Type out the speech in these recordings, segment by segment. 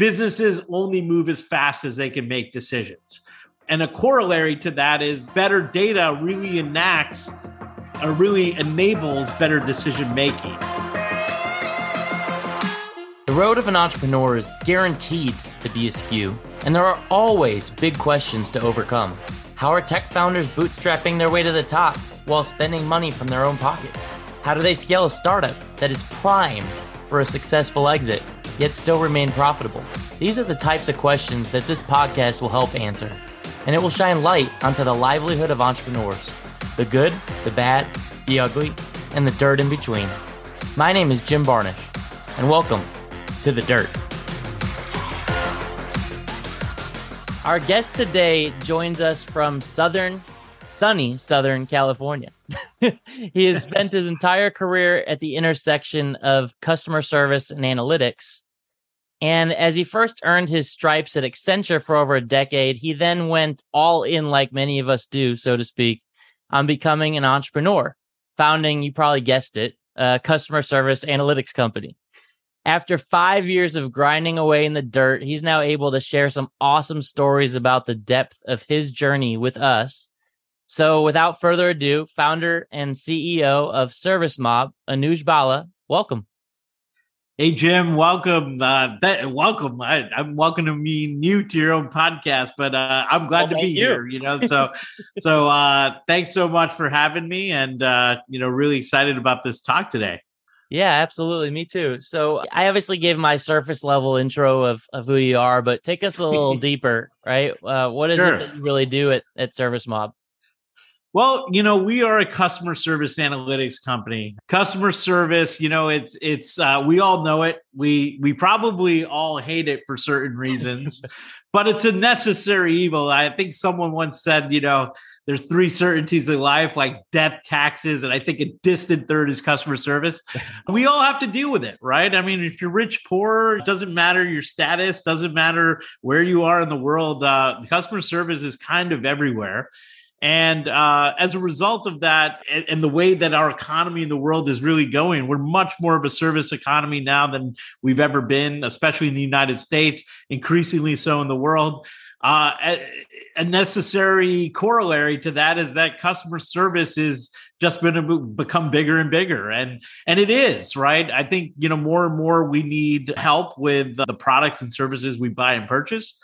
businesses only move as fast as they can make decisions. And a corollary to that is better data really enacts or really enables better decision making. The road of an entrepreneur is guaranteed to be askew, and there are always big questions to overcome. How are tech founders bootstrapping their way to the top while spending money from their own pockets? How do they scale a startup that is primed for a successful exit, yet still remain profitable? These are the types of questions that this podcast will help answer, and it will shine light onto the livelihood of entrepreneurs the good, the bad, the ugly, and the dirt in between. My name is Jim Barnish, and welcome to The Dirt. Our guest today joins us from southern, sunny Southern California. he has spent his entire career at the intersection of customer service and analytics. And as he first earned his stripes at Accenture for over a decade, he then went all in, like many of us do, so to speak, on becoming an entrepreneur, founding, you probably guessed it, a customer service analytics company. After five years of grinding away in the dirt, he's now able to share some awesome stories about the depth of his journey with us. So, without further ado, founder and CEO of ServiceMob, Anuj Bhalla, welcome. Hey Jim, welcome. Uh, that, welcome. I, am welcome to be new to your own podcast, but uh, I'm glad well, to be you. here. You know, so so uh, thanks so much for having me, and uh, you know, really excited about this talk today. Yeah, absolutely. Me too. So I obviously gave my surface level intro of, of who you are, but take us a little deeper, right? Uh, what is sure. it that you really do at, at Service Mob? Well, you know, we are a customer service analytics company. Customer service, you know, it's it's uh, we all know it. We we probably all hate it for certain reasons, but it's a necessary evil. I think someone once said, you know, there's three certainties in life like death, taxes, and I think a distant third is customer service. We all have to deal with it, right? I mean, if you're rich, poor, it doesn't matter your status, doesn't matter where you are in the world. Uh, customer service is kind of everywhere. And uh, as a result of that, and, and, the way that our economy in the world is really going, we're much more of a service economy now than we've ever been, especially in the United States, increasingly so in the world. Uh, a, necessary corollary to that is that customer service is just going to become bigger and bigger. And and it is right? I think you know more and more we need help with the products and services we buy and purchase.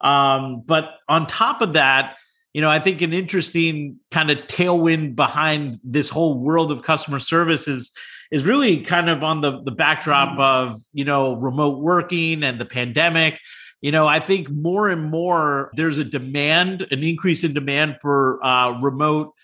Um, but on top of that you know, I think an interesting kind of tailwind behind this whole world of customer service is is really kind of on the the backdrop mm. of you know remote working and the pandemic. You know, I think more and more there's a demand, an increase in demand for uh, remote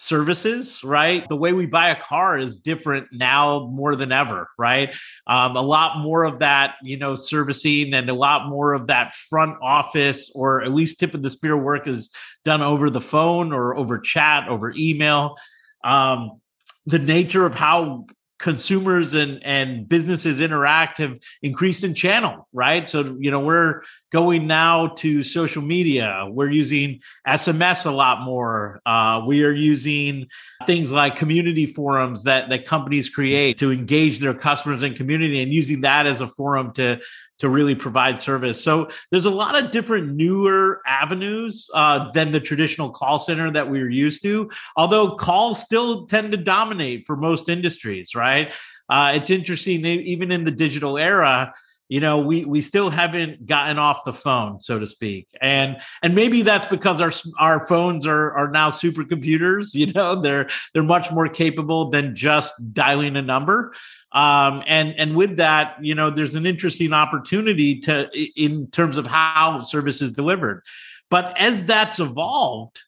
services, right? The way we buy a car is different now more than ever, right? Um, a lot more of that, you know, servicing and a lot more of that front office or at least tip of the spear work is done over the phone or over chat, over email. Um, the nature of how consumers and and businesses interact have increased in channel right? So you know we're going now to social media. We're using sms a lot more. Uh, we are using things like community forums that that companies create to engage their customers and community and using that as a forum to to really provide service. So there's a lot of different newer avenues uh, than the traditional call center that we are used to. Although calls still tend to dominate for most industries, right? Uh, it's interesting, even in the digital era. You know, we we still haven't gotten off the phone, so to speak, and and maybe that's because our our phones are are now supercomputers. You know, they're they're much more capable than just dialing a number. Um, and and with that, you know, there's an interesting opportunity to in terms of how service is delivered. But as that's evolved,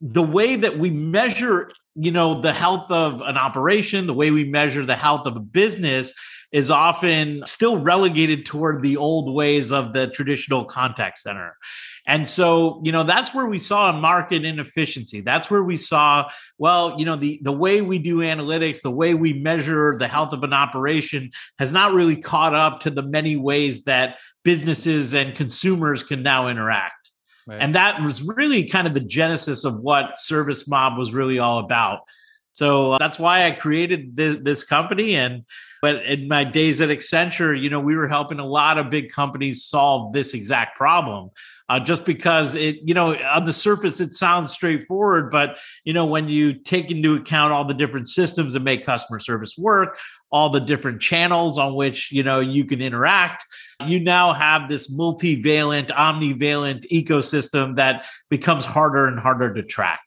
the way that we measure, you know, the health of an operation, the way we measure the health of a business is often still relegated toward the old ways of the traditional contact center. And so, you know, that's where we saw a market inefficiency. That's where we saw, well, you know, the, the way we do analytics, the way we measure the health of an operation has not really caught up to the many ways that businesses and consumers can now interact. Right. And that was really kind of the genesis of what ServiceMob was really all about. So uh, that's why I created th- this company. And but in my days at Accenture, you know, we were helping a lot of big companies solve this exact problem. Uh, just because it, you know, on the surface it sounds straightforward, but you know, when you take into account all the different systems that make customer service work, all the different channels on which you know you can interact, you now have this multivalent, omnivalent ecosystem that becomes harder and harder to track.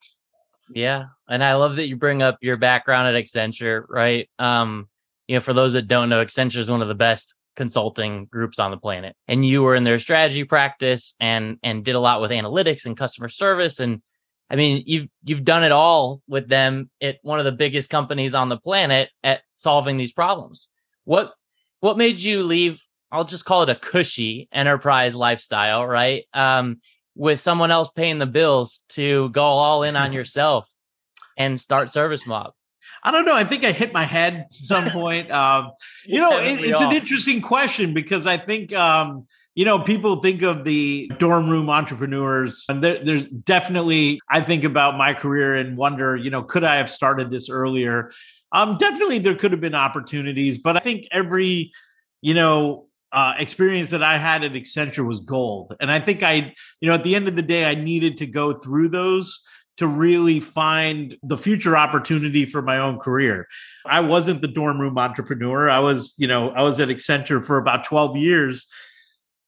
Yeah. And I love that you bring up your background at Accenture, right? Um, you know, for those that don't know, Accenture is one of the best consulting groups on the planet. And you were in their strategy practice and and did a lot with analytics and customer service. And I mean, you've you've done it all with them at one of the biggest companies on the planet at solving these problems. What what made you leave? I'll just call it a cushy enterprise lifestyle, right? Um, with someone else paying the bills to go all in on yourself and start ServiceMob? I don't know. I think I hit my head at some point. Um, you know, it, it's an interesting question because I think, um, you know, people think of the dorm room entrepreneurs, and there, there's definitely, I think about my career and wonder, you know, could I have started this earlier? Um, definitely, there could have been opportunities, but I think every, you know, uh, experience that I had at Accenture was gold. And I think I, you know, at the end of the day, I needed to go through those to really find the future opportunity for my own career. I wasn't the dorm room entrepreneur. I was, you know, I was at Accenture for about 12 years.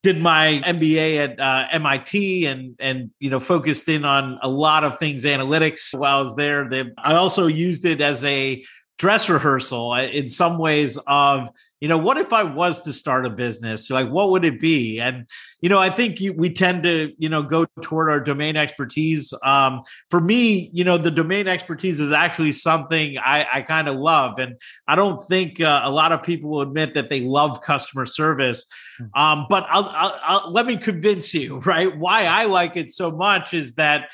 Did my MBA at uh, MIT and and you know focused in on a lot of things analytics while I was there. They, I also used it as a dress rehearsal uh, in some ways of you know what if i was to start a business? Like what would it be? And you know i think you, we tend to you know go toward our domain expertise. Um, for me you know the domain expertise is actually something i, I kind of love. And i don't think uh, a lot of people will admit that they love customer service. Hmm. um, but I'll, I'll, I'll let me convince you right? Why i like it so much is that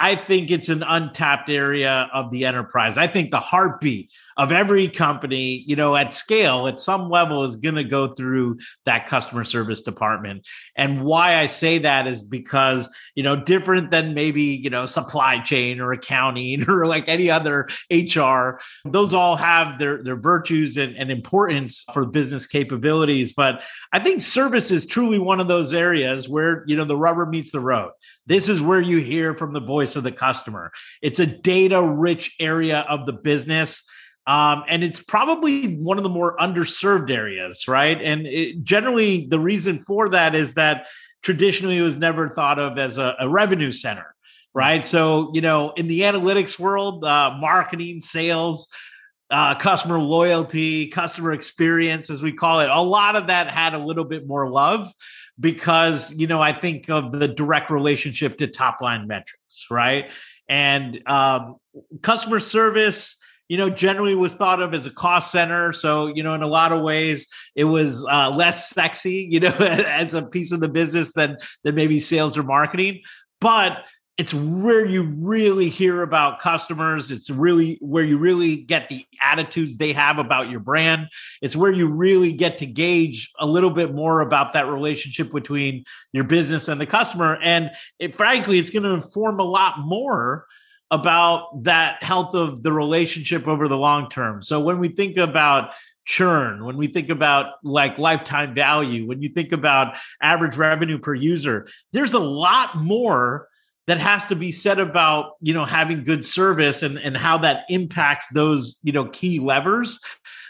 I think it's an untapped area of the enterprise. I think the heartbeat of every company, you know, at scale, at some level, is going to go through that customer service department. And why I say that is because, you know, different than maybe, you know, supply chain or accounting or like any other HR, those all have their, their virtues and, and importance for business capabilities. But I think service is truly one of those areas where, you know, the rubber meets the road. This is where you hear from the voice of the customer. It's a data rich area of the business. Um, and it's probably one of the more underserved areas, right? And it, generally, the reason for that is that traditionally it was never thought of as a, a revenue center, right? So, you know, in the analytics world, uh, marketing, sales, uh, customer loyalty, customer experience, as we call it, a lot of that had a little bit more love because you know I think of the direct relationship to top line metrics, right? And um, customer service, you know, generally was thought of as a cost center. So you know, in a lot of ways, it was uh, less sexy, you know, as a piece of the business than than maybe sales or marketing. But it's where you really hear about customers. It's really where you really get the attitudes they have about your brand. It's where you really get to gauge a little bit more about that relationship between your business and the customer. And it, frankly, it's going to inform a lot more about that health of the relationship over the long term. So when we think about churn, when we think about like lifetime value, when you think about average revenue per user, there's a lot more that has to be said about you know having good service and and how that impacts those you know key levers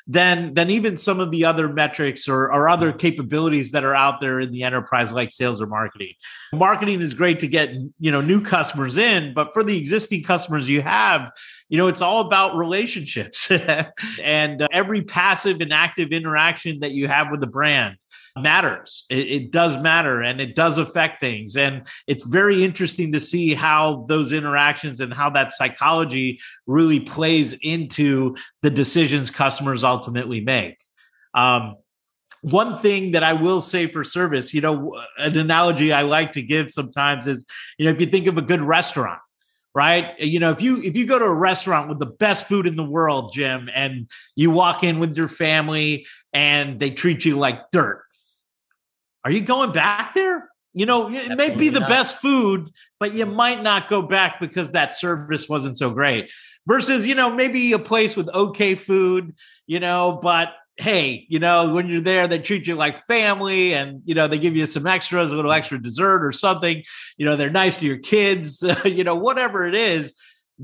than than even some of the other metrics or, or other capabilities that are out there in the enterprise like sales or marketing. Marketing is great to get you know new customers in but for the existing customers you have you know it's all about relationships. And uh, every passive and active interaction that you have with the brand matters. It, it, does matter and it does affect things. And it's very interesting to see how those interactions and how that psychology really plays into the decisions customers ultimately make. Um, one thing that I will say for service, you know, an analogy I like to give sometimes is, you know, if you think of a good restaurant, right? You know, if you if you go to a restaurant with the best food in the world, Jim, and you walk in with your family and they treat you like dirt, are you going back there? You know, it may be the not. best food, but you might not go back because that service wasn't so great. Versus, you know, maybe a place with okay food, you know, but hey, you know, when you're there, they treat you like family and, you know, they give you some extras, a little extra dessert or something. You know, they're nice to your kids, you know, whatever it is.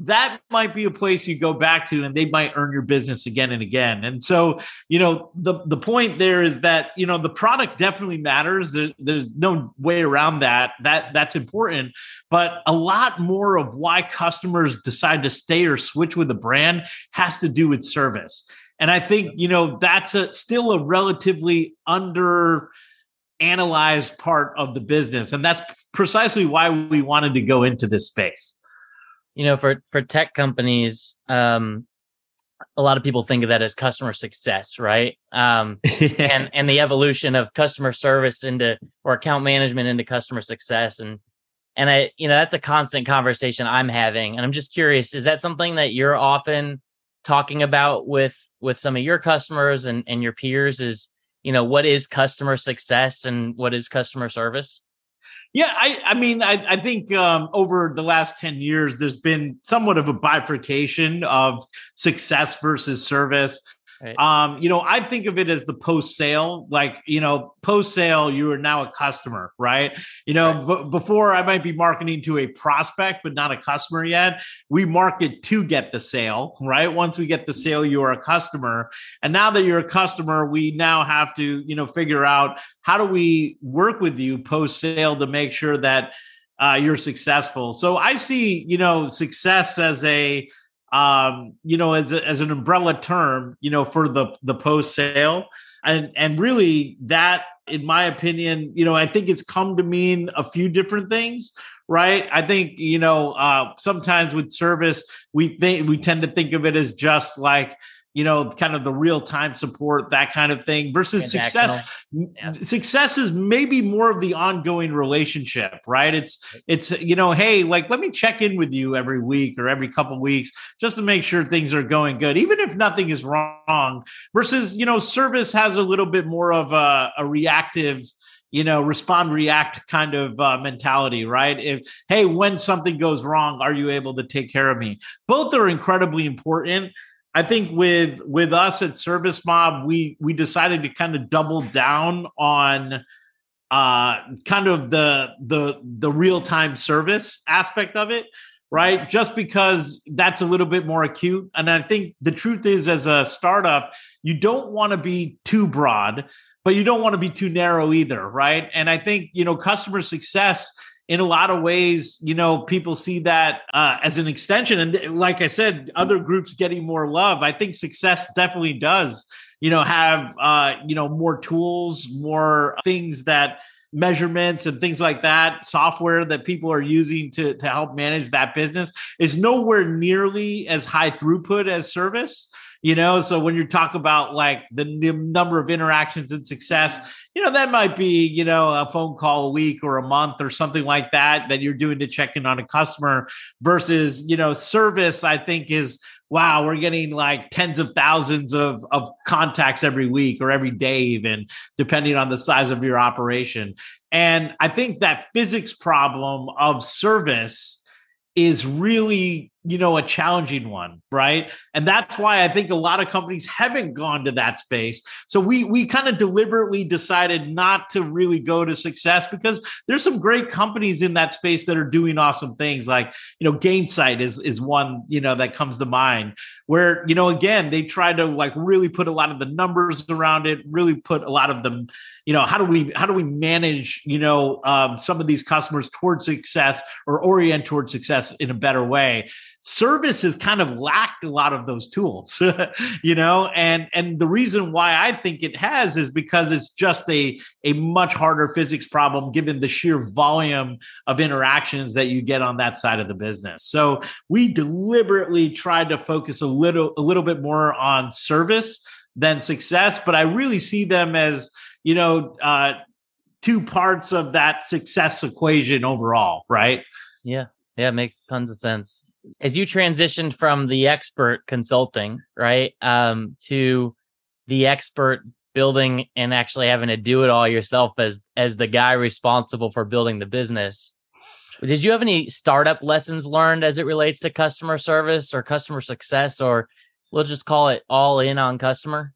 That might be a place you go back to and they might earn your business again and again. And so, you know, the, the point there is that, you know, the product definitely matters. There, there's no way around that. That that's important. But a lot more of why customers decide to stay or switch with a brand has to do with service. And I think, you know, that's a still a relatively under analyzed part of the business. And that's precisely why we wanted to go into this space. You know for for tech companies um a lot of people think of that as customer success right? Um and and the evolution of customer service into or account management into customer success. And and i you know that's a constant conversation i'm having. And i'm just curious is that something that you're often talking about with with some of your customers and and your peers is you know what is customer success and what is customer service Yeah, I, I mean, I, I think um, over the last 10 years, there's been somewhat of a bifurcation of success versus service. Right. Um, you know, I think of it as the post sale, like, you know, post sale, you are now a customer, right? You know, b- before I might be marketing to a prospect, but not a customer yet. We market to get the sale, right? Once we get the sale, you are a customer. And now that you're a customer, we now have to, you know, figure out how do we work with you post sale to make sure that uh, you're successful. So I see, you know, success as a, um, you know, as a, as an umbrella term, you know, for the the post sale, and and really that, in my opinion, you know, I think it's come to mean a few different things. Right. I think, you know, uh, sometimes with service, we think we tend to think of it as just like, you know, kind of the real time support, that kind of thing versus success. Yeah. Success is maybe more of the ongoing relationship, right? It's it's you know, hey, like let me check in with you every week or every couple weeks just to make sure things are going good, even if nothing is wrong. Versus, you know, service has a little bit more of a, a reactive you know respond react kind of uh, mentality right if hey when something goes wrong are you able to take care of me both are incredibly important I think with with us at ServiceMob, we we decided to kind of double down on uh kind of the the the real time service aspect of it right? Just because that's a little bit more acute. And i think the truth is as a startup you don't want to be too broad but you don't want to be too narrow either right? And i think you know customer success in a lot of ways, you know, people see that uh, as an extension. And like I said, other groups getting more love. I think success definitely does, you know, have, uh, you know, more tools, more things that measurements and things like that, software that people are using to, to help manage that business is nowhere nearly as high throughput as service you know? So when you talk about like the n- number of interactions and success you know that might be you know a phone call a week or a month or something like that that you're doing to check in on a customer versus you know service i think is wow we're getting like tens of thousands of of contacts every week or every day even depending on the size of your operation. And i think that physics problem of service is really you know a challenging one right? And that's why i think a lot of companies haven't gone to that space. So we we kind of deliberately decided not to really go to success because there's some great companies in that space that are doing awesome things. Like you know gainsight is is one you know that comes to mind where you know again they try to like really put a lot of the numbers around it really put a lot of them you know how do we how do we manage you know um, some of these customers towards success or orient towards success in a better way service has kind of lacked a lot of those tools you know and and the reason why i think it has is because it's just a a much harder physics problem given the sheer volume of interactions that you get on that side of the business so we deliberately tried to focus a little a little bit more on service than success but i really see them as you know uh two parts of that success equation overall right Yeah. Yeah, it makes tons of sense. As you transitioned from the expert consulting, right, um, to the expert building and actually having to do it all yourself as as the guy responsible for building the business. Did you have any startup lessons learned as it relates to customer service or customer success, or we'll just call it all in on customer?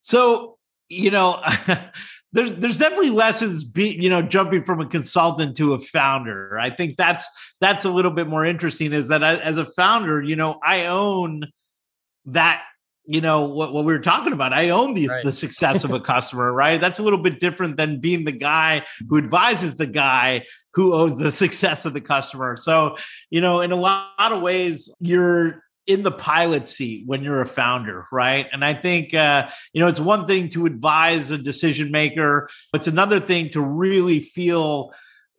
So, you know, there's there's definitely lessons be you know jumping from a consultant to a founder. I think that's that's a little bit more interesting is that I, as a founder you know i own that you know what, what we were talking about. I own the, right. the success of a customer right? That's a little bit different than being the guy who advises the guy who owns the success of the customer. So you know in a lot of ways you're in the pilot seat when you're a founder, right? And I think uh, you know it's one thing to advise a decision maker, but it's another thing to really feel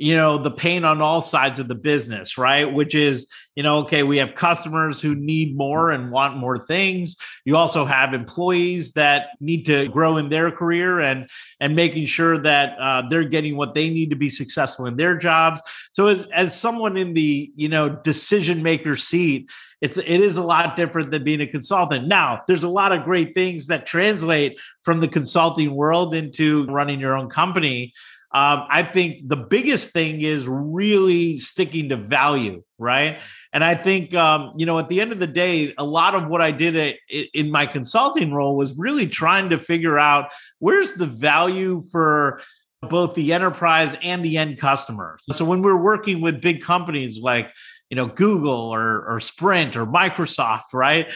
you know the pain on all sides of the business right which is you know okay we have customers who need more and want more things you also have employees that need to grow in their career and and making sure that uh, they're getting what they need to be successful in their jobs so as as someone in the you know decision maker seat it's it is a lot different than being a consultant. Now, there's a lot of great things that translate from the consulting world into running your own company. Um, I think the biggest thing is really sticking to value, right? And I think um, you know at the end of the day, a lot of what I did in my consulting role was really trying to figure out where's the value for both the enterprise and the end customer. So when we're working with big companies like you know Google or or Sprint or Microsoft, right?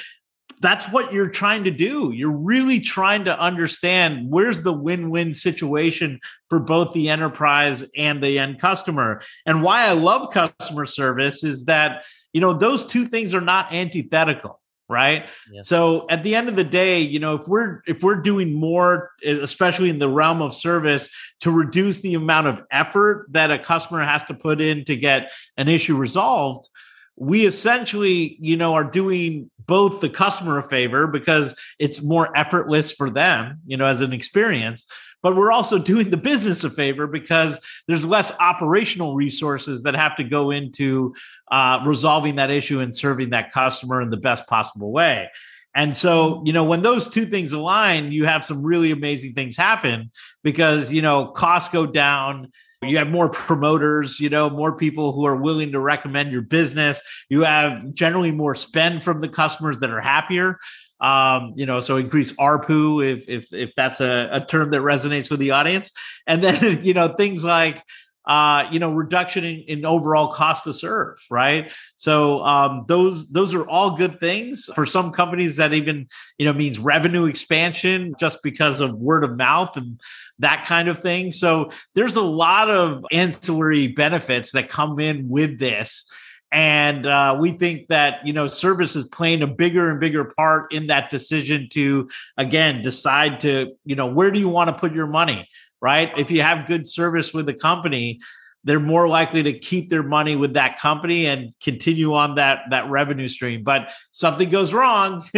That's what you're trying to do. You're really trying to understand where's the win-win situation for both the enterprise and the end customer. And why I love customer service is that you know those two things are not antithetical right yes. so at the end of the day you know if we're if we're doing more eh, especially in the realm of service to reduce the amount of effort that a customer has to put in to get an issue resolved we essentially you know are doing both the customer a favor because it's more effortless for them you know as an experience but we're also doing the business a favor because there's less operational resources that have to go into uh, resolving that issue and serving that customer in the best possible way. And so, you know, when those two things align, you have some really amazing things happen because, you know, costs go down. You have more promoters, you know, more people who are willing to recommend your business. You have generally more spend from the customers that are happier um, you know, so increase ARPU if if if that's a, a term that resonates with the audience, and then you know things like uh, you know, reduction in, in, overall cost to serve, right? So um, those those are all good things for some companies. That even you know means revenue expansion just because of word of mouth and that kind of thing. So there's a lot of ancillary benefits that come in with this and uh, we think that you know service is playing a bigger and bigger part in that decision to again decide to you know where do you want to put your money right? If you have good service with the company they're more likely to keep their money with that company and continue on that that revenue stream. But something goes wrong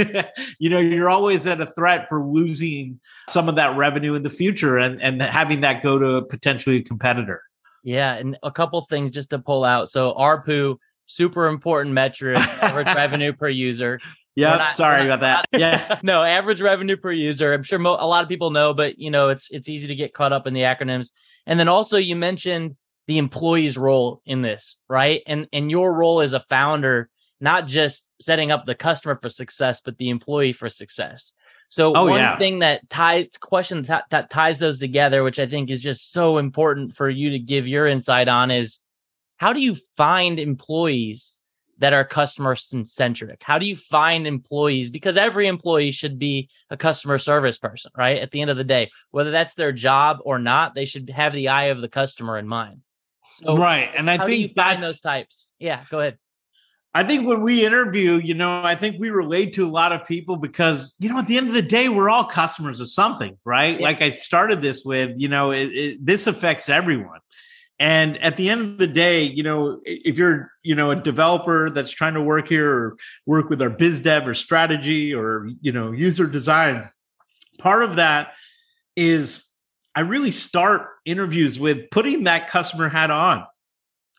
you know you're always at a threat for losing some of that revenue in the future and and having that go to potentially a competitor. Yeah and a couple things just to pull out. So arpu super important metric, average revenue per user. Yeah, sorry about that. Yeah, no, average revenue per user. I'm sure mo- a lot of people know, but you know, it's it's easy to get caught up in the acronyms. And then also, you mentioned the employee's role in this, right? And and your role as a founder, not just setting up the customer for success, but the employee for success. So oh, one yeah. thing that ties question that, that ties those together, which I think is just so important for you to give your insight on, is how do you find employees that are customer centric? How do you find employees? Because every employee should be a customer service person, right? At the end of the day, whether that's their job or not, they should have the eye of the customer in mind. So, right, and I think find those types. Yeah, go ahead. I think when we interview, you know, I think we relate to a lot of people because, you know, at the end of the day, we're all customers of something, right? Yeah. Like I started this with, you know, it, it, this affects everyone. And at the end of the day, you know, if you're, you know, a developer that's trying to work here or work with our biz dev or strategy or, you know, user design, part of that is I really start interviews with putting that customer hat on,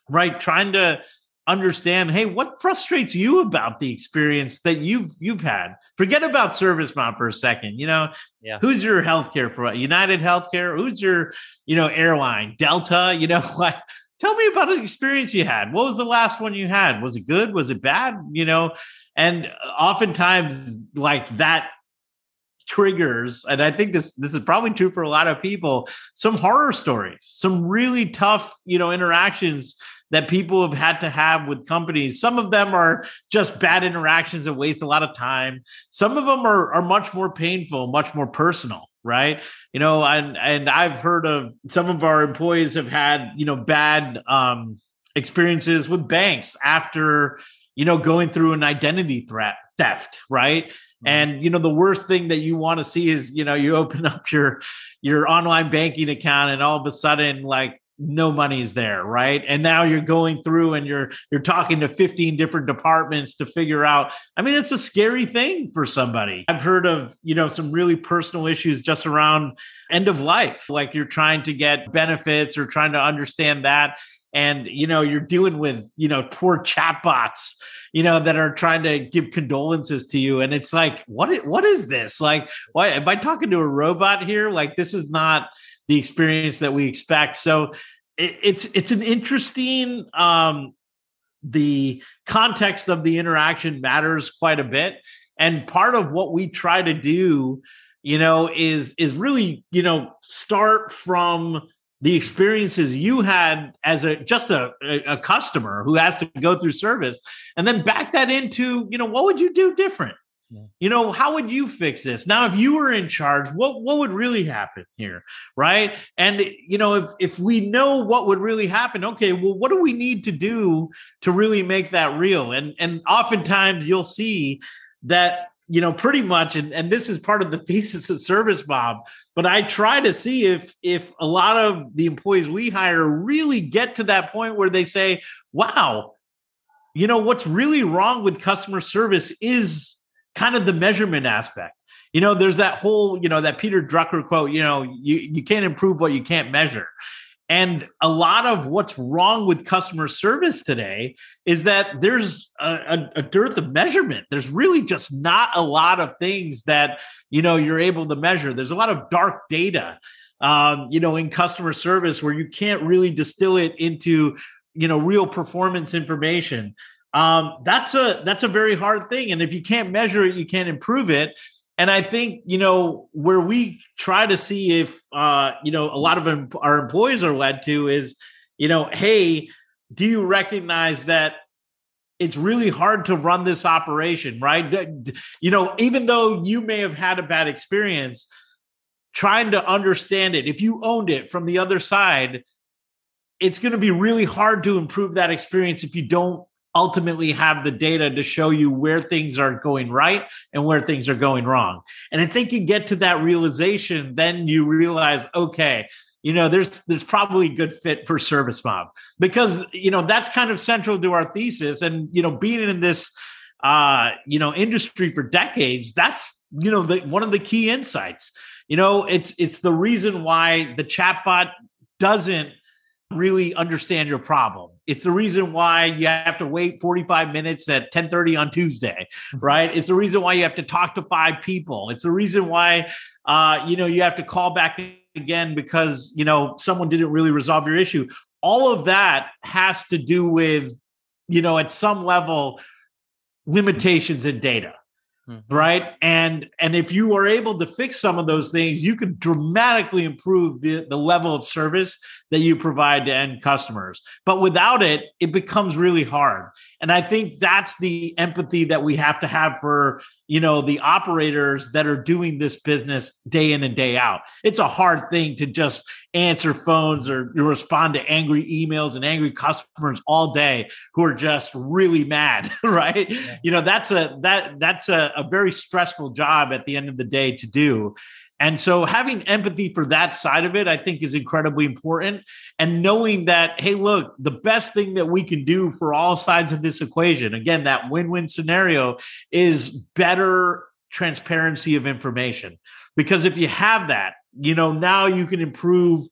right? Trying to understand hey what frustrates you about the experience that you've you've had? Forget about ServiceMob for a second you know? Yeah. who's your healthcare provider united healthcare? Who's your you know airline? Delta you know like tell me about an experience you had. What was the last one you had? Was it good? Was it bad? You know? And oftentimes like that triggers and i think this this is probably true for a lot of people some horror stories some really tough you know interactions that people have had to have with companies. Some of them are just bad interactions that waste a lot of time. Some of them are, are much more painful, much more personal, right? You know, and and I've heard of some of our employees have had, you know, bad um experiences with banks after, you know, going through an identity threat theft, right? Mm-hmm. And you know, the worst thing that you want to see is, you know, you open up your your online banking account and all of a sudden like no money's there right? And now you're going through and you're you're talking to 15 different departments to figure out i mean it's a scary thing for somebody. I've heard of you know some really personal issues just around end of life like you're trying to get benefits or trying to understand that. And you know you're dealing with you know poor chatbots you know that are trying to give condolences to you. And it's like what what is this? Like why am i talking to a robot here? Like this is not the experience that we expect. So it, it's it's an interesting um, the context of the interaction matters quite a bit, and part of what we try to do, you know, is is really you know start from the experiences you had as a just a, a customer who has to go through service and then back that into you know what would you do different you know, how would you fix this? Now, if you were in charge, what what would really happen here? Right. And you know, if if we know what would really happen, okay, well, what do we need to do to really make that real? And and oftentimes you'll see that you know pretty much and, and this is part of the thesis of ServiceMob, but i try to see if if a lot of the employees we hire really get to that point where they say wow you know what's really wrong with customer service is kind of the measurement aspect. You know, there's that whole, you know, that Peter Drucker quote, you know, you, you can't improve what you can't measure. And a lot of what's wrong with customer service today is that there's a, a, a, dearth of measurement. There's really just not a lot of things that you know you're able to measure. There's a lot of dark data, um, you know, in customer service where you can't really distill it into you know real performance information um, that's a that's a very hard thing. And if you can't measure it you can't improve it. And i think you know where we try to see if uh, you know a lot of em- our employees are led to is you know hey do you recognize that it's really hard to run this operation right? You know even though you may have had a bad experience trying to understand it if you owned it from the other side it's going to be really hard to improve that experience if you don't ultimately have the data to show you where things are going right and where things are going wrong. And I think you get to that realization, then you realize, okay, you know, there's there's probably good fit for service ServiceMob because you know that's kind of central to our thesis. And you know, being in this uh, you know industry for decades, that's you know the, one of the key insights. You know, it's it's the reason why the chatbot doesn't really understand your problem. It's the reason why you have to wait 45 minutes at 10:30 on Tuesday, mm-hmm. right? It's the reason why you have to talk to five people. It's the reason why uh, you know you have to call back again because you know someone didn't really resolve your issue. All of that has to do with you know at some level limitations in data mm-hmm. right? And and if you are able to fix some of those things you can dramatically improve the the level of service that you provide to end customers. But without it it becomes really hard. And i think that's the empathy that we have to have for you know the operators that are doing this business day in and day out. It's a hard thing to just answer phones or respond to angry emails and angry customers all day who are just really mad right? Yeah. you know that's a that that's a, a very stressful job at the end of the day to do and so having empathy for that side of it, I think is incredibly important. And knowing that, hey, look, the best thing that we can do for all sides of this equation, again, that win win scenario is better transparency of information. Because if you have that, you know, now you can improve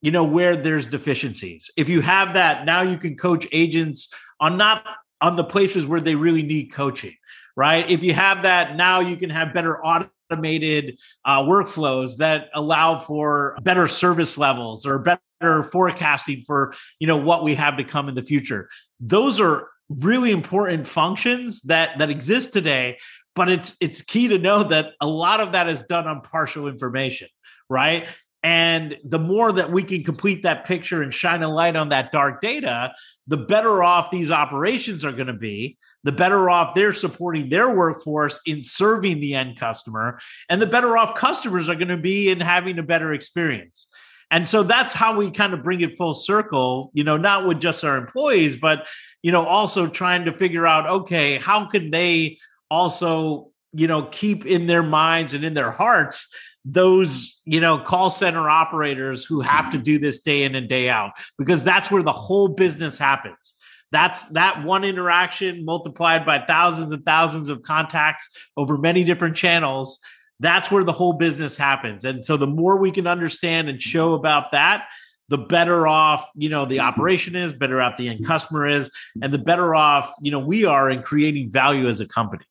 you know where there's deficiencies if you have that now you can coach agents on not on the places where they really need coaching, right? If you have that, now you can have better automated uh, workflows that allow for better service levels or better forecasting for you know what we have to come in the future. Those are really important functions that that exist today but it's it's key to know that a lot of that is done on partial information right and the more that we can complete that picture and shine a light on that dark data, the better off these operations are going to be, the better off they're supporting their workforce in serving the end customer, and the better off customers are going to be in having a better experience. And so that's how we kind of bring it full circle, you know, not with just our employees, but, you know, also trying to figure out, okay, how can they also, you know, keep in their minds and in their hearts those you know call center operators who have to do this day in and day out because that's where the whole business happens. That's that one interaction multiplied by thousands and thousands of contacts over many different channels that's where the whole business happens. And so the more we can understand and show about that the better off you know the operation is better off the end customer is and the better off you know we are in creating value as a company.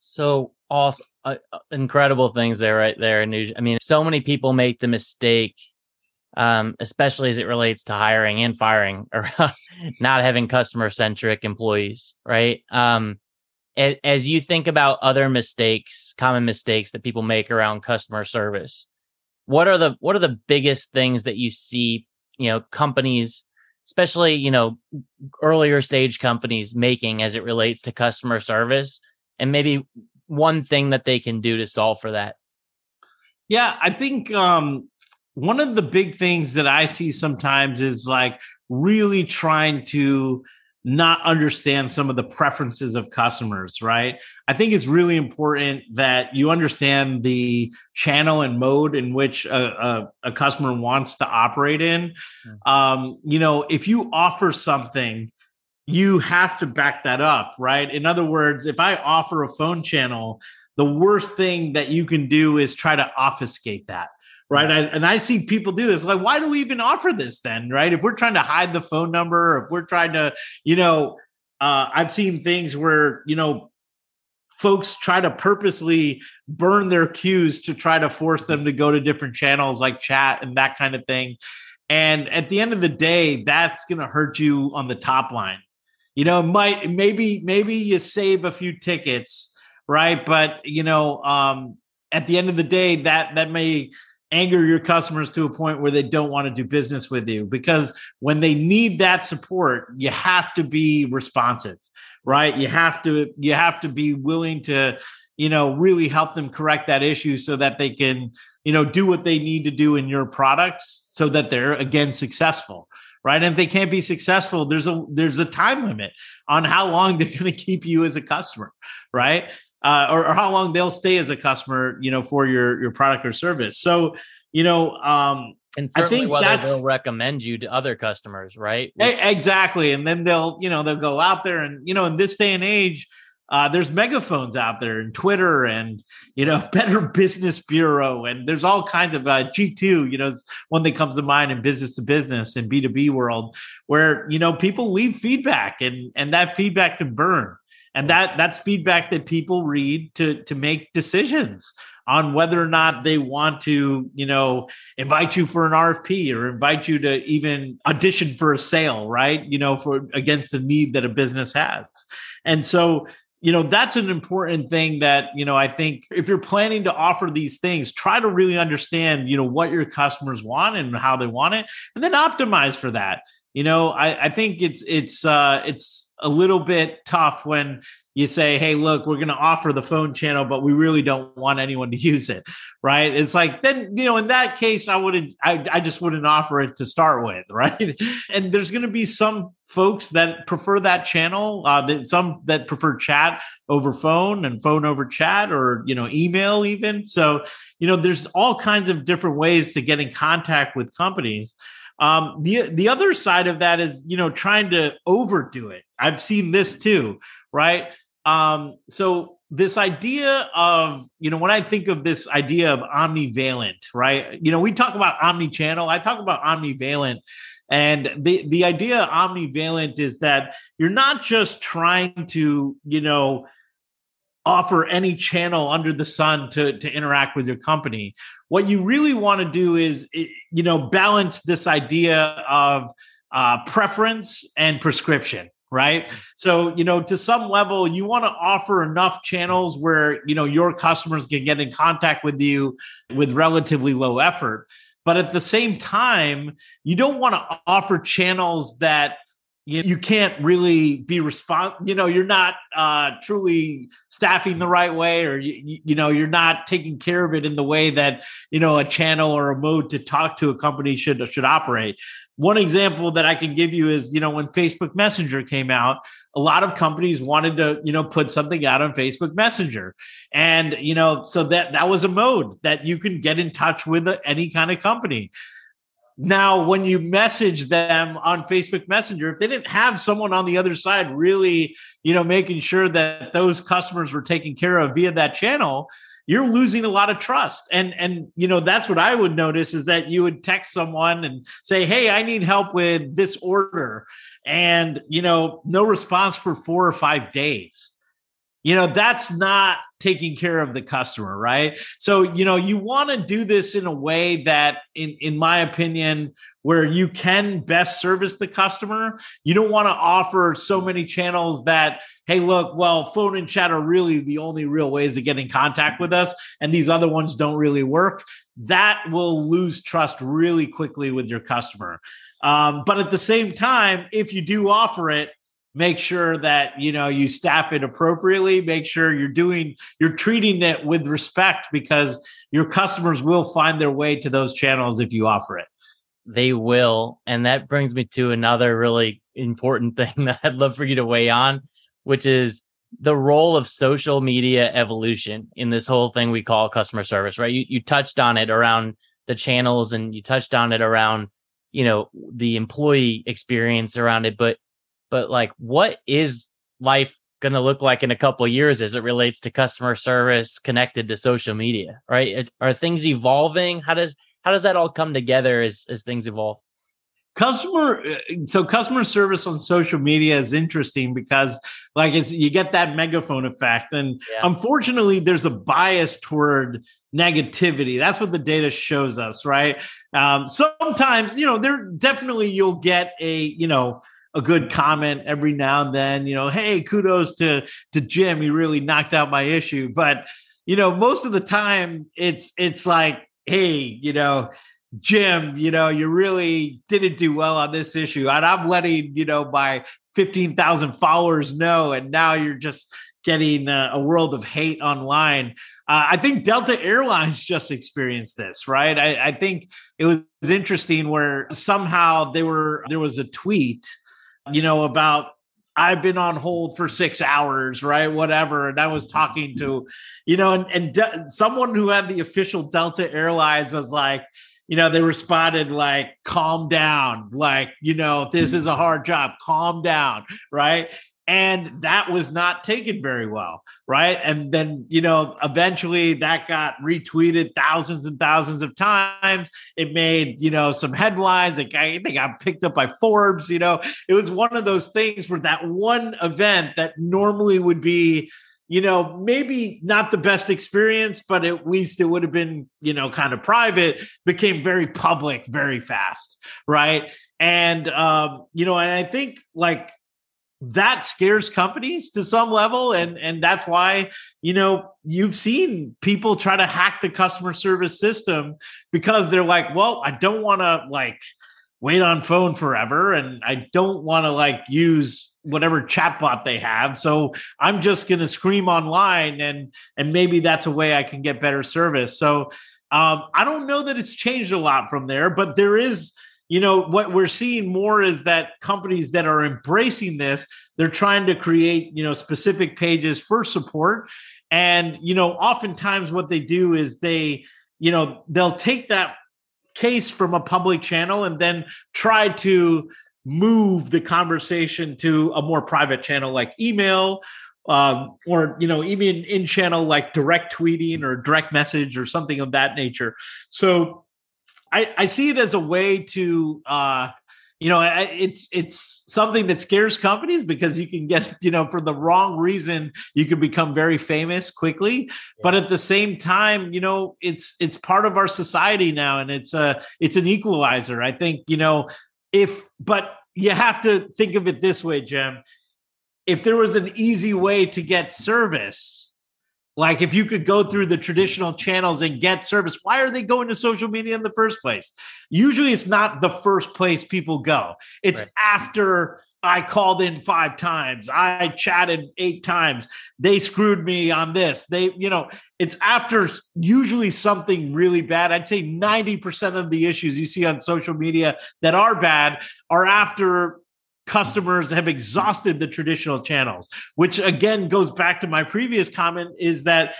So awesome uh, uh, incredible things there right there and i mean so many people make the mistake um, especially as it relates to hiring and firing or not having customer centric employees right? Um, as you think about other mistakes common mistakes that people make around customer service what are the what are the biggest things that you see you know companies especially you know earlier stage companies making as it relates to customer service? And maybe one thing that they can do to solve for that? Yeah, I think um, one of the big things that I see sometimes is like really trying to not understand some of the preferences of customers, right? I think it's really important that you understand the channel and mode in which a, a, a customer wants to operate in. Mm. Um, you know, if you offer something you have to back that up, right? In other words, if I offer a phone channel, the worst thing that you can do is try to obfuscate that, right? I, and I see people do this. Like, why do we even offer this then, right? If we're trying to hide the phone number, if we're trying to, you know, uh, I've seen things where, you know, folks try to purposely burn their queues to try to force them to go to different channels like chat and that kind of thing. And at the end of the day, that's going to hurt you on the top line you know, might maybe maybe you save a few tickets, right? But you know, um, at the end of the day, that that may anger your customers to a point where they don't want to do business with you because when they need that support you have to be responsive right you have to you have to be willing to you know really help them correct that issue so that they can you know do what they need to do in your products so that they're again successful right? And if they can't be successful, there's a there's a time limit on how long they're going to keep you as a customer, right? Uh, or, or, how long they'll stay as a customer, you know, for your your product or service. So, you know, um, and I think whether they'll recommend you to other customers, right? Which- exactly, and then they'll you know they'll go out there and you know in this day and age uh, there's megaphones out there and Twitter and you know Better Business Bureau and there's all kinds of uh, G2. You know, one that comes to mind in business to business and B2B world where you know people leave feedback and and that feedback can burn and that that's feedback that people read to to make decisions on whether or not they want to, you know, invite you for an RFP or invite you to even audition for a sale, right? You know, for against the need that a business has. And so you know that's an important thing that you know i think if you're planning to offer these things try to really understand you know what your customers want and how they want it and then optimize for that you know i, I think it's it's uh it's a little bit tough when you say, hey, look, we're going to offer the phone channel, but we really don't want anyone to use it. Right. It's like, then, you know, in that case, I wouldn't, I, I just wouldn't offer it to start with. Right. and there's going to be some folks that prefer that channel, uh, that some that prefer chat over phone and phone over chat or, you know, email even. So, you know, there's all kinds of different ways to get in contact with companies. Um, the the other side of that is you know trying to overdo it. I've seen this too, right? Um, so this idea of, you know, when I think of this idea of omnivalent, right? You know, we talk about omni-channel, I talk about omnivalent. And the, the idea omnivalent is that you're not just trying to, you know, offer any channel under the sun to, to interact with your company. What you really want to do is, you know, balance this idea of uh, preference and prescription right so you know to some level you want to offer enough channels where you know your customers can get in contact with you with relatively low effort but at the same time you don't want to offer channels that you, you can't really be respons you know you're not uh, truly staffing the right way or you, you know you're not taking care of it in the way that you know a channel or a mode to talk to a company should should operate. One example that I can give you is, you know, when Facebook Messenger came out, a lot of companies wanted to, you know, put something out on Facebook Messenger. And, you know, so that that was a mode that you can get in touch with any kind of company. Now, when you message them on Facebook Messenger, if they didn't have someone on the other side really, you know, making sure that those customers were taken care of via that channel, you're losing a lot of trust. And and you know that's what I would notice is that you would text someone and say, "Hey, I need help with this order." And you know, no response for 4 or 5 days. You know, that's not taking care of the customer, right? So, you know, you want to do this in a way that in in my opinion where you can best service the customer. You don't want to offer so many channels that hey, look, well, phone and chat are really the only real ways to get in contact with us, and these other ones don't really work. That will lose trust really quickly with your customer. Um, but at the same time, if you do offer it, make sure that you know you staff it appropriately. Make sure you're doing you're treating it with respect because your customers will find their way to those channels if you offer it. They will. And that brings me to another really important thing that i'd love for you to weigh on which is the role of social media evolution in this whole thing we call customer service, right? You, you touched on it around the channels and you touched on it around, you know, the employee experience around it. But, but like, what is life going to look like in a couple years as it relates to customer service connected to social media, right? Are things evolving? How does, how does that all come together as, as things evolve? Customer so customer service on social media is interesting because like it's you get that megaphone effect. And yeah. unfortunately there's a bias toward negativity. That's what the data shows us right? Um, sometimes you know there definitely you'll get a you know a good comment every now and then you know hey kudos to to jim. He really knocked out my issue. But you know most of the time it's it's like hey you know Jim, you know, you really didn't do well on this issue. And I'm letting, you know, my 15,000 followers know. And now you're just getting a, a world of hate online. Uh, I think Delta Airlines just experienced this, right? I, I think it was interesting where somehow they were, there was a tweet, you know, about I've been on hold for six hours, right? Whatever. And I was talking to, you know, and, and de- someone who had the official Delta Airlines was like, you know, they responded like, calm down, like, you know, this is a hard job, calm down, right? And that was not taken very well, right? And then, you know, eventually that got retweeted thousands and thousands of times. It made, you know, some headlines. Like think got picked up by Forbes, you know. It was one of those things where that one event that normally would be you know, maybe not the best experience, but at least it would have been, you know, kind of private, became very public very fast. Right. And, um, you know, and I think like that scares companies to some level. And, and that's why, you know, you've seen people try to hack the customer service system because they're like, well, I don't want to like, wait on phone forever and i don't want to like use whatever chatbot they have. So I'm just going to scream online and and maybe that's a way I can get better service. So um, I don't know that it's changed a lot from there, but there is, you know, what we're seeing more is that companies that are embracing this, they're trying to create, you know, specific pages for support. And, you know, oftentimes what they do is they, you know, they'll take that case from a public channel and then try to move the conversation to a more private channel like email um, or you know even in channel like direct tweeting or direct message or something of that nature. So i i see it as a way to uh you know it's it's something that scares companies because you can get you know for the wrong reason you can become very famous quickly. Yeah. but at the same time you know it's it's part of our society now and it's a it's an equalizer. I think you know if but you have to think of it this way jim. If there was an easy way to get service like if you could go through the traditional channels and get service, why are they going to social media in the first place? Usually it's not the first place people go. It's right. after I called in five times, I chatted eight times, they screwed me on this. They, you know, it's after usually something really bad. I'd say 90% of the issues you see on social media that are bad are after customers have exhausted the traditional channels, which again goes back to my previous comment is that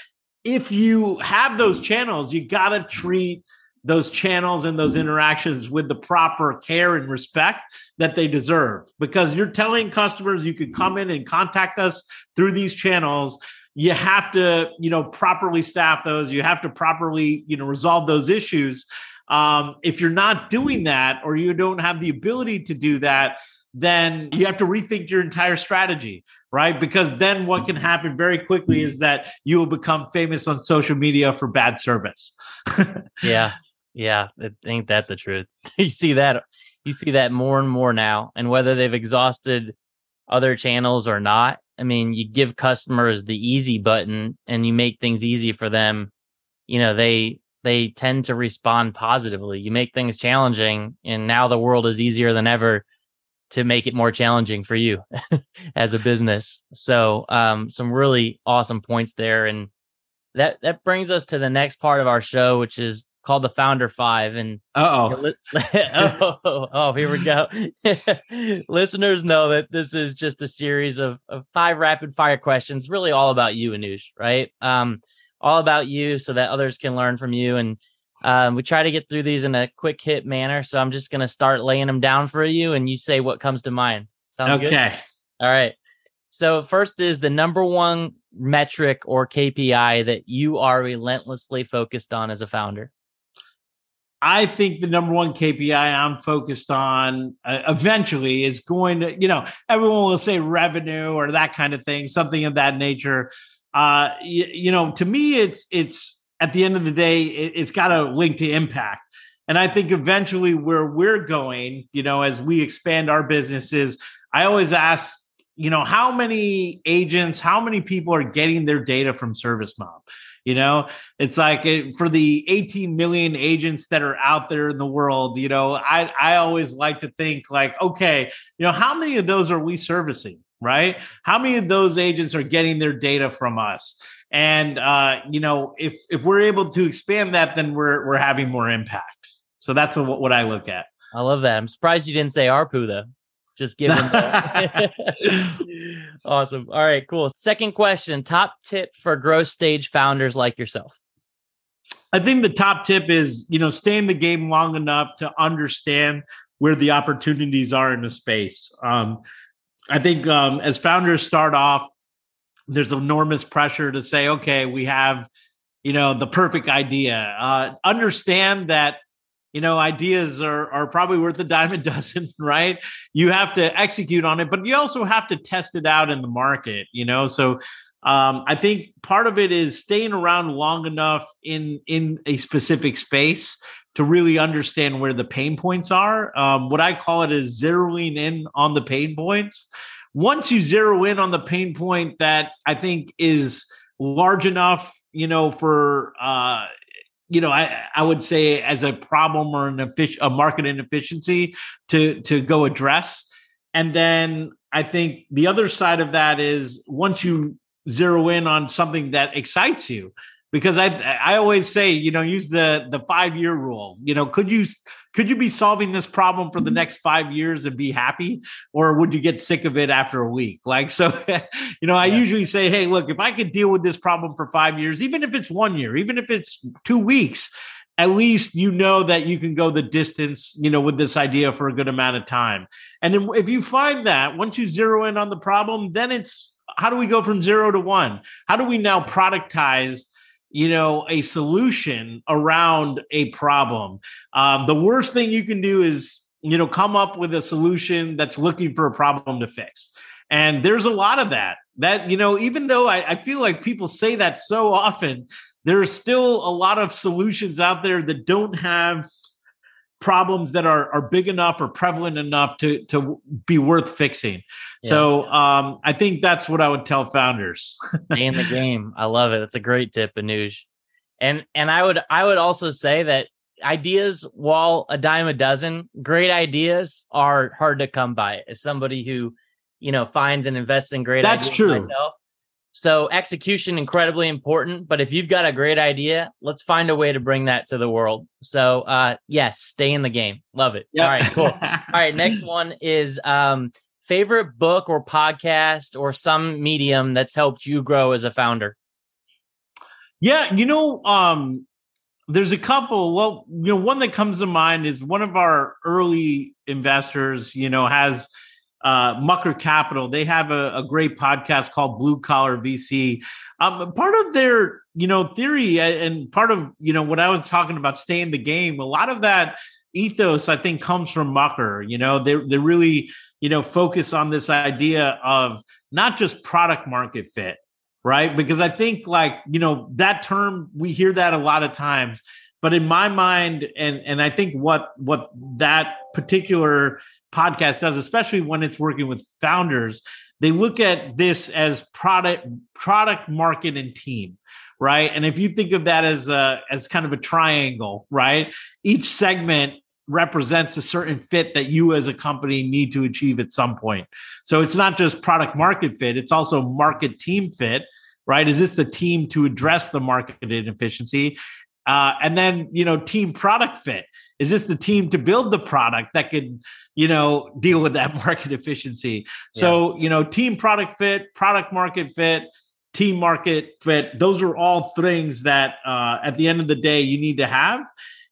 if you have those channels, you got to treat those channels and those interactions with the proper care and respect that they deserve. Because you're telling customers you could come in and contact us through these channels you have to you know properly staff those you have to properly you know resolve those issues. Um, if you're not doing that or you don't have the ability to do that then you have to rethink your entire strategy, right? Because then what can mm-hmm. happen very quickly mm-hmm. is that you will become famous on social media for bad service. yeah. Yeah. Ain't that the truth? you see that you see that more and more now. And whether they've exhausted other channels or not, I mean, you give customers the easy button and you make things easy for them. You know, they they tend to respond positively. You make things challenging, and now the world is easier than ever to make it more challenging for you as a business. So, um, some really awesome points there, and that that brings us to the next part of our show, which is called the Founder Five. And oh, oh, oh, here we go. Listeners know that this is just a series of, of five rapid fire questions, really all about you, Anuj, right? Um, all about you, so that others can learn from you and um, we try to get through these in a quick hit manner, so I'm just going to start laying them down for you, and you say what comes to mind. Sounds okay. Good? All right. So first is the number one metric or KPI that you are relentlessly focused on as a founder. I think the number one KPI I'm focused on uh, eventually is going to, you know, everyone will say revenue or that kind of thing, something of that nature. Uh, you, you know, to me, it's it's at the end of the day, it, it's got a link to impact. And I think eventually where we're going, you know, as we expand our businesses, I always ask, you know, how many agents, how many people are getting their data from Service ServiceMob? You know, it's like it, for the 18 million agents that are out there in the world, you know, I, I always like to think like, okay, you know, how many of those are we servicing? Right? How many of those agents are getting their data from us? And uh, you know, if if we're able to expand that, then we're we're having more impact. So that's a, what I look at. I love that. I'm surprised you didn't say ARPU though. Just give them awesome. All right, cool. Second question: Top tip for growth stage founders like yourself. I think the top tip is you know stay in the game long enough to understand where the opportunities are in the space. Um, I think um, as founders start off, there's enormous pressure to say, okay, we have, you know, the perfect idea. Uh, understand that, you know, ideas are are probably worth a dime a dozen, right? You have to execute on it, but you also have to test it out in the market, you know. So um, I think part of it is staying around long enough in in a specific space to really understand where the pain points are. Um, what I call it is zeroing in on the pain points once you zero in on the pain point that I think is large enough, you know, for uh, you know, I I would say as a problem or an effic- a market inefficiency to to go address. And then I think the other side of that is once you zero in on something that excites you, because I I always say, you know, use the the five year rule. You know, could you could you be solving this problem for the mm-hmm. next five years and be happy, or would you get sick of it after a week? Like so, you know, I yeah. usually say, hey, look, if I could deal with this problem for five years, even if it's one year, even if it's two weeks, at least you know that you can go the distance, you know, with this idea for a good amount of time. And then if you find that once you zero in on the problem, then it's how do we go from zero to one? How do we now productize? You know a solution around a problem. Um, the worst thing you can do is you know come up with a solution that's looking for a problem to fix. And there's a lot of that that you know even though I, I feel like people say that so often there's still a lot of solutions out there that don't have problems that are are big enough or prevalent enough to to be worth fixing. Yes. So um, I think that's what I would tell founders. Stay in the game. I love it. It's a great tip, Anuj. And and I would I would also say that ideas, while a dime a dozen, great ideas are hard to come by. As somebody who, you know, finds and invests in great ideas that's true. myself, so execution incredibly important, but if you've got a great idea, let's find a way to bring that to the world. So uh yes, stay in the game. Love it. Yep. All right, cool. All right, next one is um favorite book or podcast or some medium that's helped you grow as a founder. Yeah, you know, um there's a couple. Well, you know, one that comes to mind is one of our early investors, you know, has uh, Mucker Capital. They have a, a, great podcast called Blue Collar VC. Um, part of their, you know, theory and part of, you know, what I was talking about, stay in the game. A lot of that ethos, I think, comes from Mucker. You know, they they really, you know, focus on this idea of not just product market fit, right? Because I think, like, you know, that term we hear that a lot of times. But in my mind, and and I think what what that particular podcast does, especially when it's working with founders, they look at this as product, product, market, and team, right? And if you think of that as a as kind of a triangle, right? Each segment represents a certain fit that you as a company need to achieve at some point. So it's not just product market fit, it's also market team fit, right? Is this the team to address the market inefficiency? Uh, and then, you know, team product fit. Is this the team to build the product that could, you know, deal with that market efficiency? So, you know, team product fit, product market fit, team market fit, those are all things that uh, at the end of the day you need to have.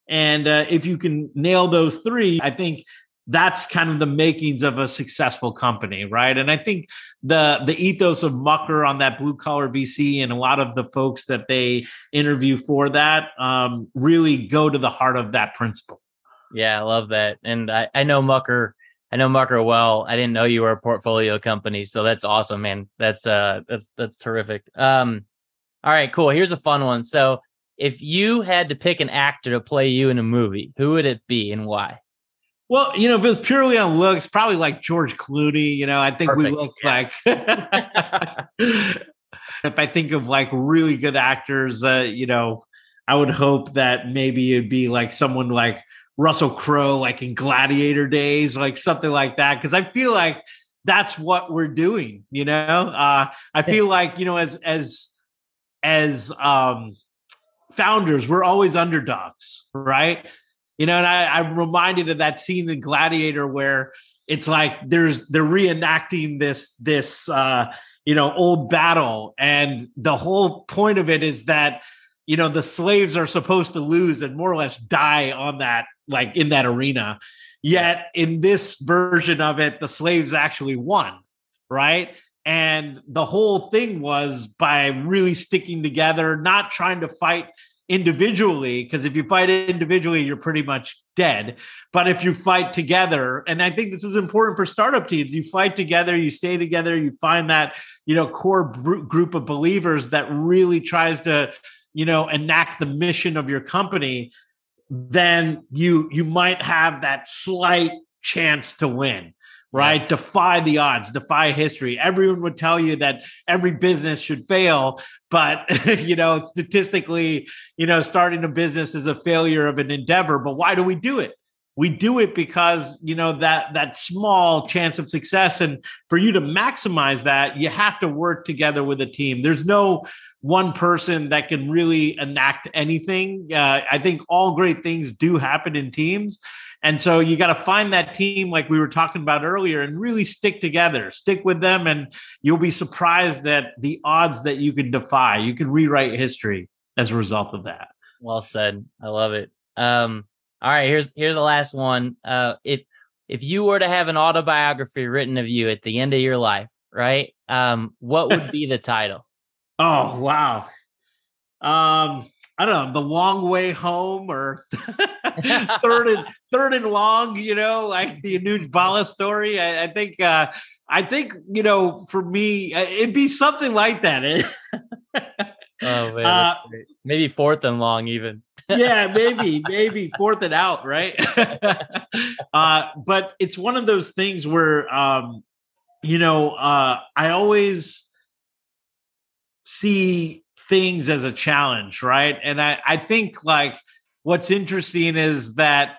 And uh, if you can nail those three, I think that's kind of the makings of a successful company, right? And I think the the ethos of Mucker on that blue collar VC and a lot of the folks that they interview for that um, really go to the heart of that principle. Yeah, I love that, and I, I know Mucker. I know Mucker well. I didn't know you were a portfolio company, so that's awesome, man. That's uh, that's that's terrific. Um, all right, cool. Here's a fun one. So, if you had to pick an actor to play you in a movie, who would it be and why? Well, you know, if it was purely on looks, probably like George Clooney. You know, I think Perfect. we look yeah. like. if I think of like really good actors, uh, you know, I would hope that maybe it'd be like someone like Russell Crowe, like in Gladiator days, like something like that. Because I feel like that's what we're doing. You know, uh, I feel like you know, as as as um, founders, we're always underdogs, right? You know, and I, I'm reminded of that scene in Gladiator where it's like there's they're reenacting this this uh, you know old battle, and the whole point of it is that you know the slaves are supposed to lose and more or less die on that like in that arena. Yet in this version of it, the slaves actually won, right? And the whole thing was by really sticking together, not trying to fight individually because if you fight individually you're pretty much dead. But if you fight together and i think this is important for startup teams you fight together you stay together you find that you know core group of believers that really tries to you know enact the mission of your company then you you might have that slight chance to win right? Yeah. Defy the odds, defy history. Everyone would tell you that every business should fail, but you know, statistically, you know, starting a business is a failure of an endeavor. But why do we do it? We do it because you know that that small chance of success, and for you to maximize that, you have to work together with a team. There's no one person that can really enact anything. Uh, I think all great things do happen in teams. And so you got to find that team, like we were talking about earlier, and really stick together, stick with them, and you'll be surprised that the odds that you can defy, you can rewrite history as a result of that. Well said. I love it. Um, all right, here's here's the last one. Uh, if if you were to have an autobiography written of you at the end of your life, right? Um, what would be the title? Oh wow. Um, I don't know, the long way home or third and third and long, you know, like the Anuj Bhalla story. I, I think uh I think, you know, for me, uh, it'd be something like that. oh man, uh, maybe fourth and long even. yeah, maybe, maybe fourth and out, right? uh, but it's one of those things where um, you know, uh, I always see things as a challenge, right? And I, I think like what's interesting is that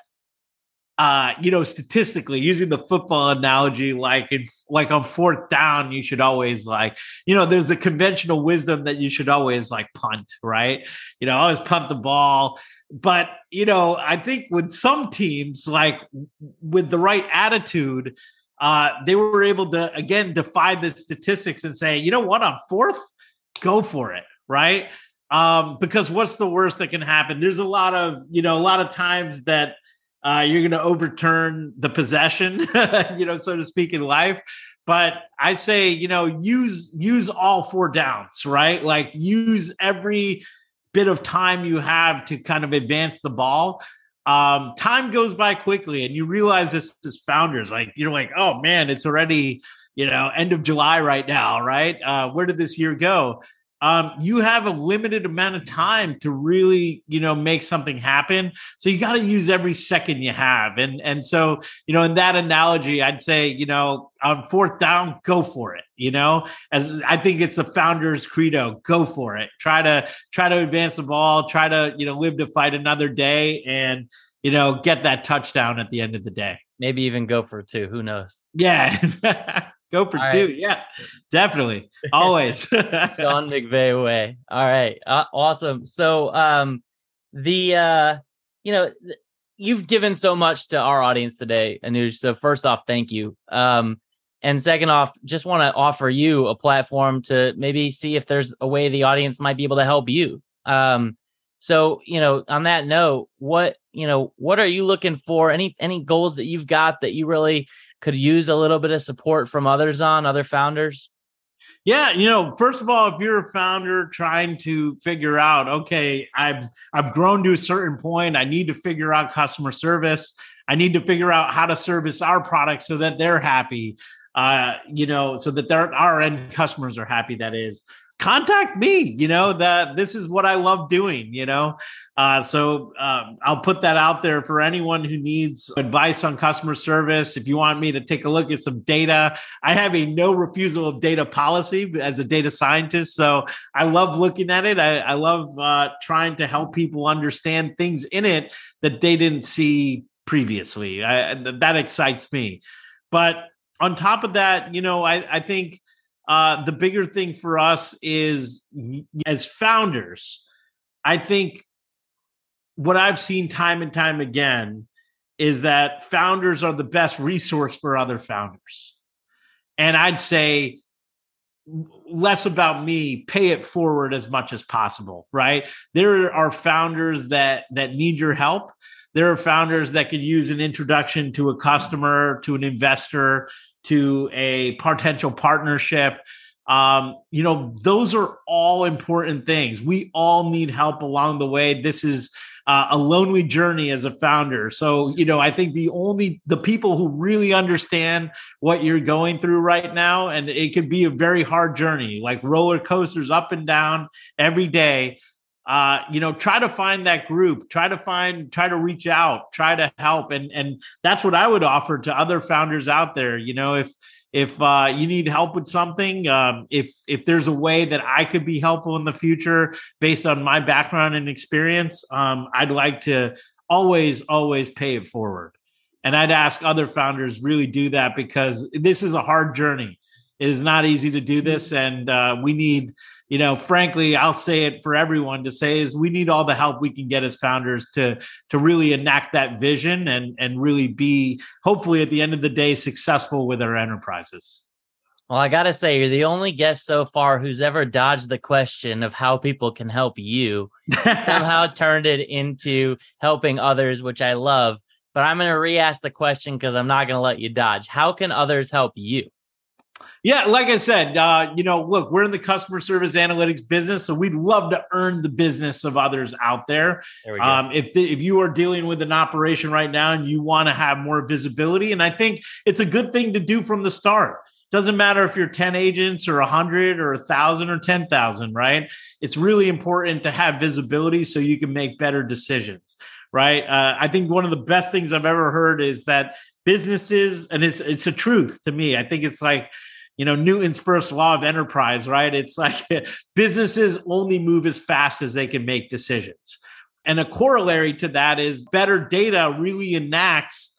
uh, you know, statistically, using the football analogy, like in like on fourth down, you should always like, you know, there's a conventional wisdom that you should always like punt, right? You know, always punt the ball. But you know, I think with some teams, like with the right attitude, uh, they were able to again defy the statistics and say, you know what, on fourth, go for it, right? Um, because what's the worst that can happen? There's a lot of, you know, a lot of times that uh, you're going to overturn the possession, you know, so to speak, in life. But I say, you know, use use all four downs, right? Like use every bit of time you have to kind of advance the ball. Um, time goes by quickly, and you realize this as founders, like you're like, oh man, it's already you know end of July right now, right? Uh, where did this year go? Um, you have a limited amount of time to really, you know, make something happen. So you got to use every second you have. And and so, you know, in that analogy, I'd say, you know, on fourth down, go for it. You know, as I think it's the founder's credo, go for it. Try to try to advance the ball. Try to, you know, live to fight another day, and you know, get that touchdown at the end of the day. Maybe even go for two. Who knows? Yeah. Go for All two. Right. Yeah, definitely. Always. Sean McVay way. All right. Uh, awesome. So, um, the, uh, you know, you've given so much to our audience today, Anuj. So, first off, thank you. Um, and second off, just want to offer you a platform to maybe see if there's a way the audience might be able to help you. Um, so, you know, on that note, what, you know, what are you looking for? Any, any goals that you've got that you really could use a little bit of support from others on other founders? Yeah, you know, first of all, if you're a founder trying to figure out, okay, I've I've grown to a certain point, I need to figure out customer service. I need to figure out how to service our product so that they're happy. Uh, you know, so that their our end customers are happy. That is, contact me. You know that this is what I love doing. You know, uh, so uh, I'll put that out there for anyone who needs advice on customer service. If you want me to take a look at some data, I have a no refusal of data policy as a data scientist. So I love looking at it. I, I love uh, trying to help people understand things in it that they didn't see previously. I, that excites me. But on top of that, you know, I, I think uh, the bigger thing for us is as founders, I think what I've seen time and time again is that founders are the best resource for other founders. And I'd say less about me pay it forward as much as possible right? There are founders that that need your help. There are founders that could use an introduction to a customer to an investor to a potential partnership. Um, you know those are all important things. We all need help along the way. This is uh, a lonely journey as a founder. So, you know, I think the only the people who really understand what you're going through right now, and it could be a very hard journey, like roller coasters up and down every day. Uh, you know, try to find that group, try to find, try to reach out, try to help. And and that's what I would offer to other founders out there. You know, if if uh, you need help with something, um, if if there's a way that I could be helpful in the future based on my background and experience, um, I'd like to always always pay it forward. And I'd ask other founders really do that because this is a hard journey. It is not easy to do this, and uh, we need you know, frankly, I'll say it for everyone to say is we need all the help we can get as founders to to really enact that vision and and really be hopefully at the end of the day successful with our enterprises. Well, I got to say, you're the only guest so far who's ever dodged the question of how people can help you. Somehow turned it into helping others, which I love. But I'm going to re ask the question because I'm not going to let you dodge. How can others help you? Yeah, like I said, uh, you know, look, we're in the customer service analytics business, so we'd love to earn the business of others out there. there um, if the, if you are dealing with an operation right now and you want to have more visibility, and I think it's a good thing to do from the start. Doesn't matter if you're 10 agents or 100 or 1,000 or 10,000, right? It's really important to have visibility so you can make better decisions, right? Uh, I think one of the best things I've ever heard is that businesses, and it's it's a truth to me. I think it's like you know Newton's first law of enterprise, right? It's like businesses only move as fast as they can make decisions. And a corollary to that is better data really enacts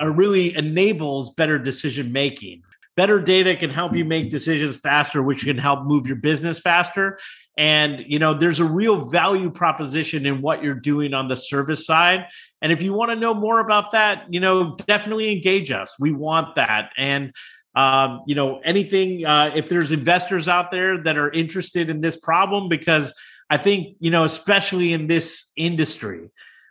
or really enables better decision making. Better data can help you make decisions faster, which can help move your business faster. And you know, there's a real value proposition in what you're doing on the service side. And if you want to know more about that, you know, definitely engage us. We want that. And um, you know, anything, uh, if there's investors out there that are interested in this problem, because I think, you know, especially in this industry,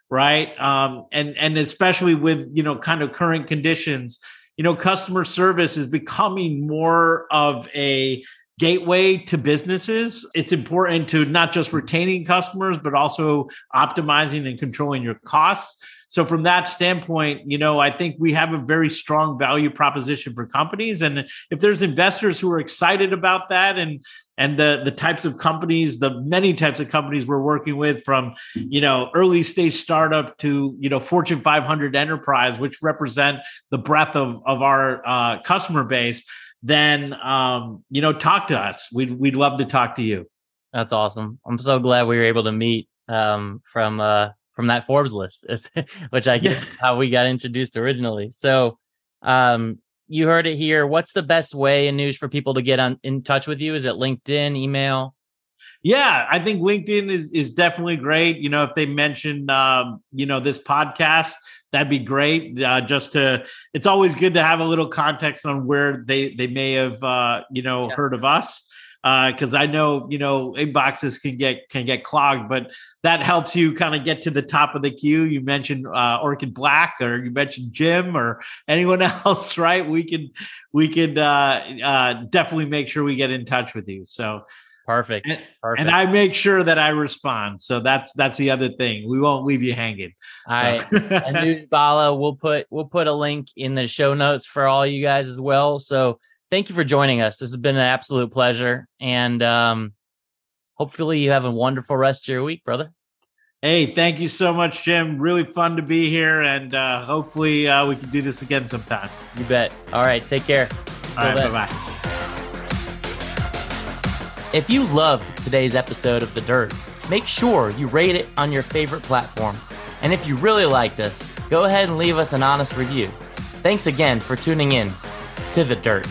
right? Um, and, and especially with, you know, kind of current conditions, you know, customer service is becoming more of a gateway to businesses. It's important to not just retaining customers, but also optimizing and controlling your costs. So from that standpoint, you know, I think we have a very strong value proposition for companies. And if there's investors who are excited about that and and the the types of companies, the many types of companies we're working with, from you know early stage startup to you know Fortune 500 enterprise, which represent the breadth of of our uh, customer base, then um, you know talk to us. We'd we'd love to talk to you. That's awesome. I'm so glad we were able to meet um, from uh, from that Forbes list, which I guess how we got introduced originally. So, um, you heard it here. What's the best way Anuj for people to get on in touch with you? Is it LinkedIn, email? Yeah, I think LinkedIn is is definitely great. You know, if they mention um, you know this podcast, that'd be great. Uh, just to, it's always good to have a little context on where they they may have uh, you know yeah. heard of us because uh, I know you know inboxes can get can get clogged, but that helps you kind of get to the top of the queue. You mentioned uh, Orchid Black, or you mentioned Jim, or anyone else, right? We can we could uh, uh, definitely make sure we get in touch with you. So perfect. And, perfect. and I make sure that I respond. So that's that's the other thing. We won't leave you hanging. All so. right, and Anuj Bhalla, we'll put we'll put a link in the show notes for all you guys as well. So thank you for joining us. This has been an absolute pleasure. And um, hopefully you have a wonderful rest of your week, brother. Hey, thank you so much, Jim. Really fun to be here. And uh, hopefully uh, we can do this again sometime. You bet. All right. Take care. All right. Bye bye. If you loved today's episode of The Dirt, make sure you rate it on your favorite platform. And if you really liked us, go ahead and leave us an honest review. Thanks again for tuning in to The Dirt.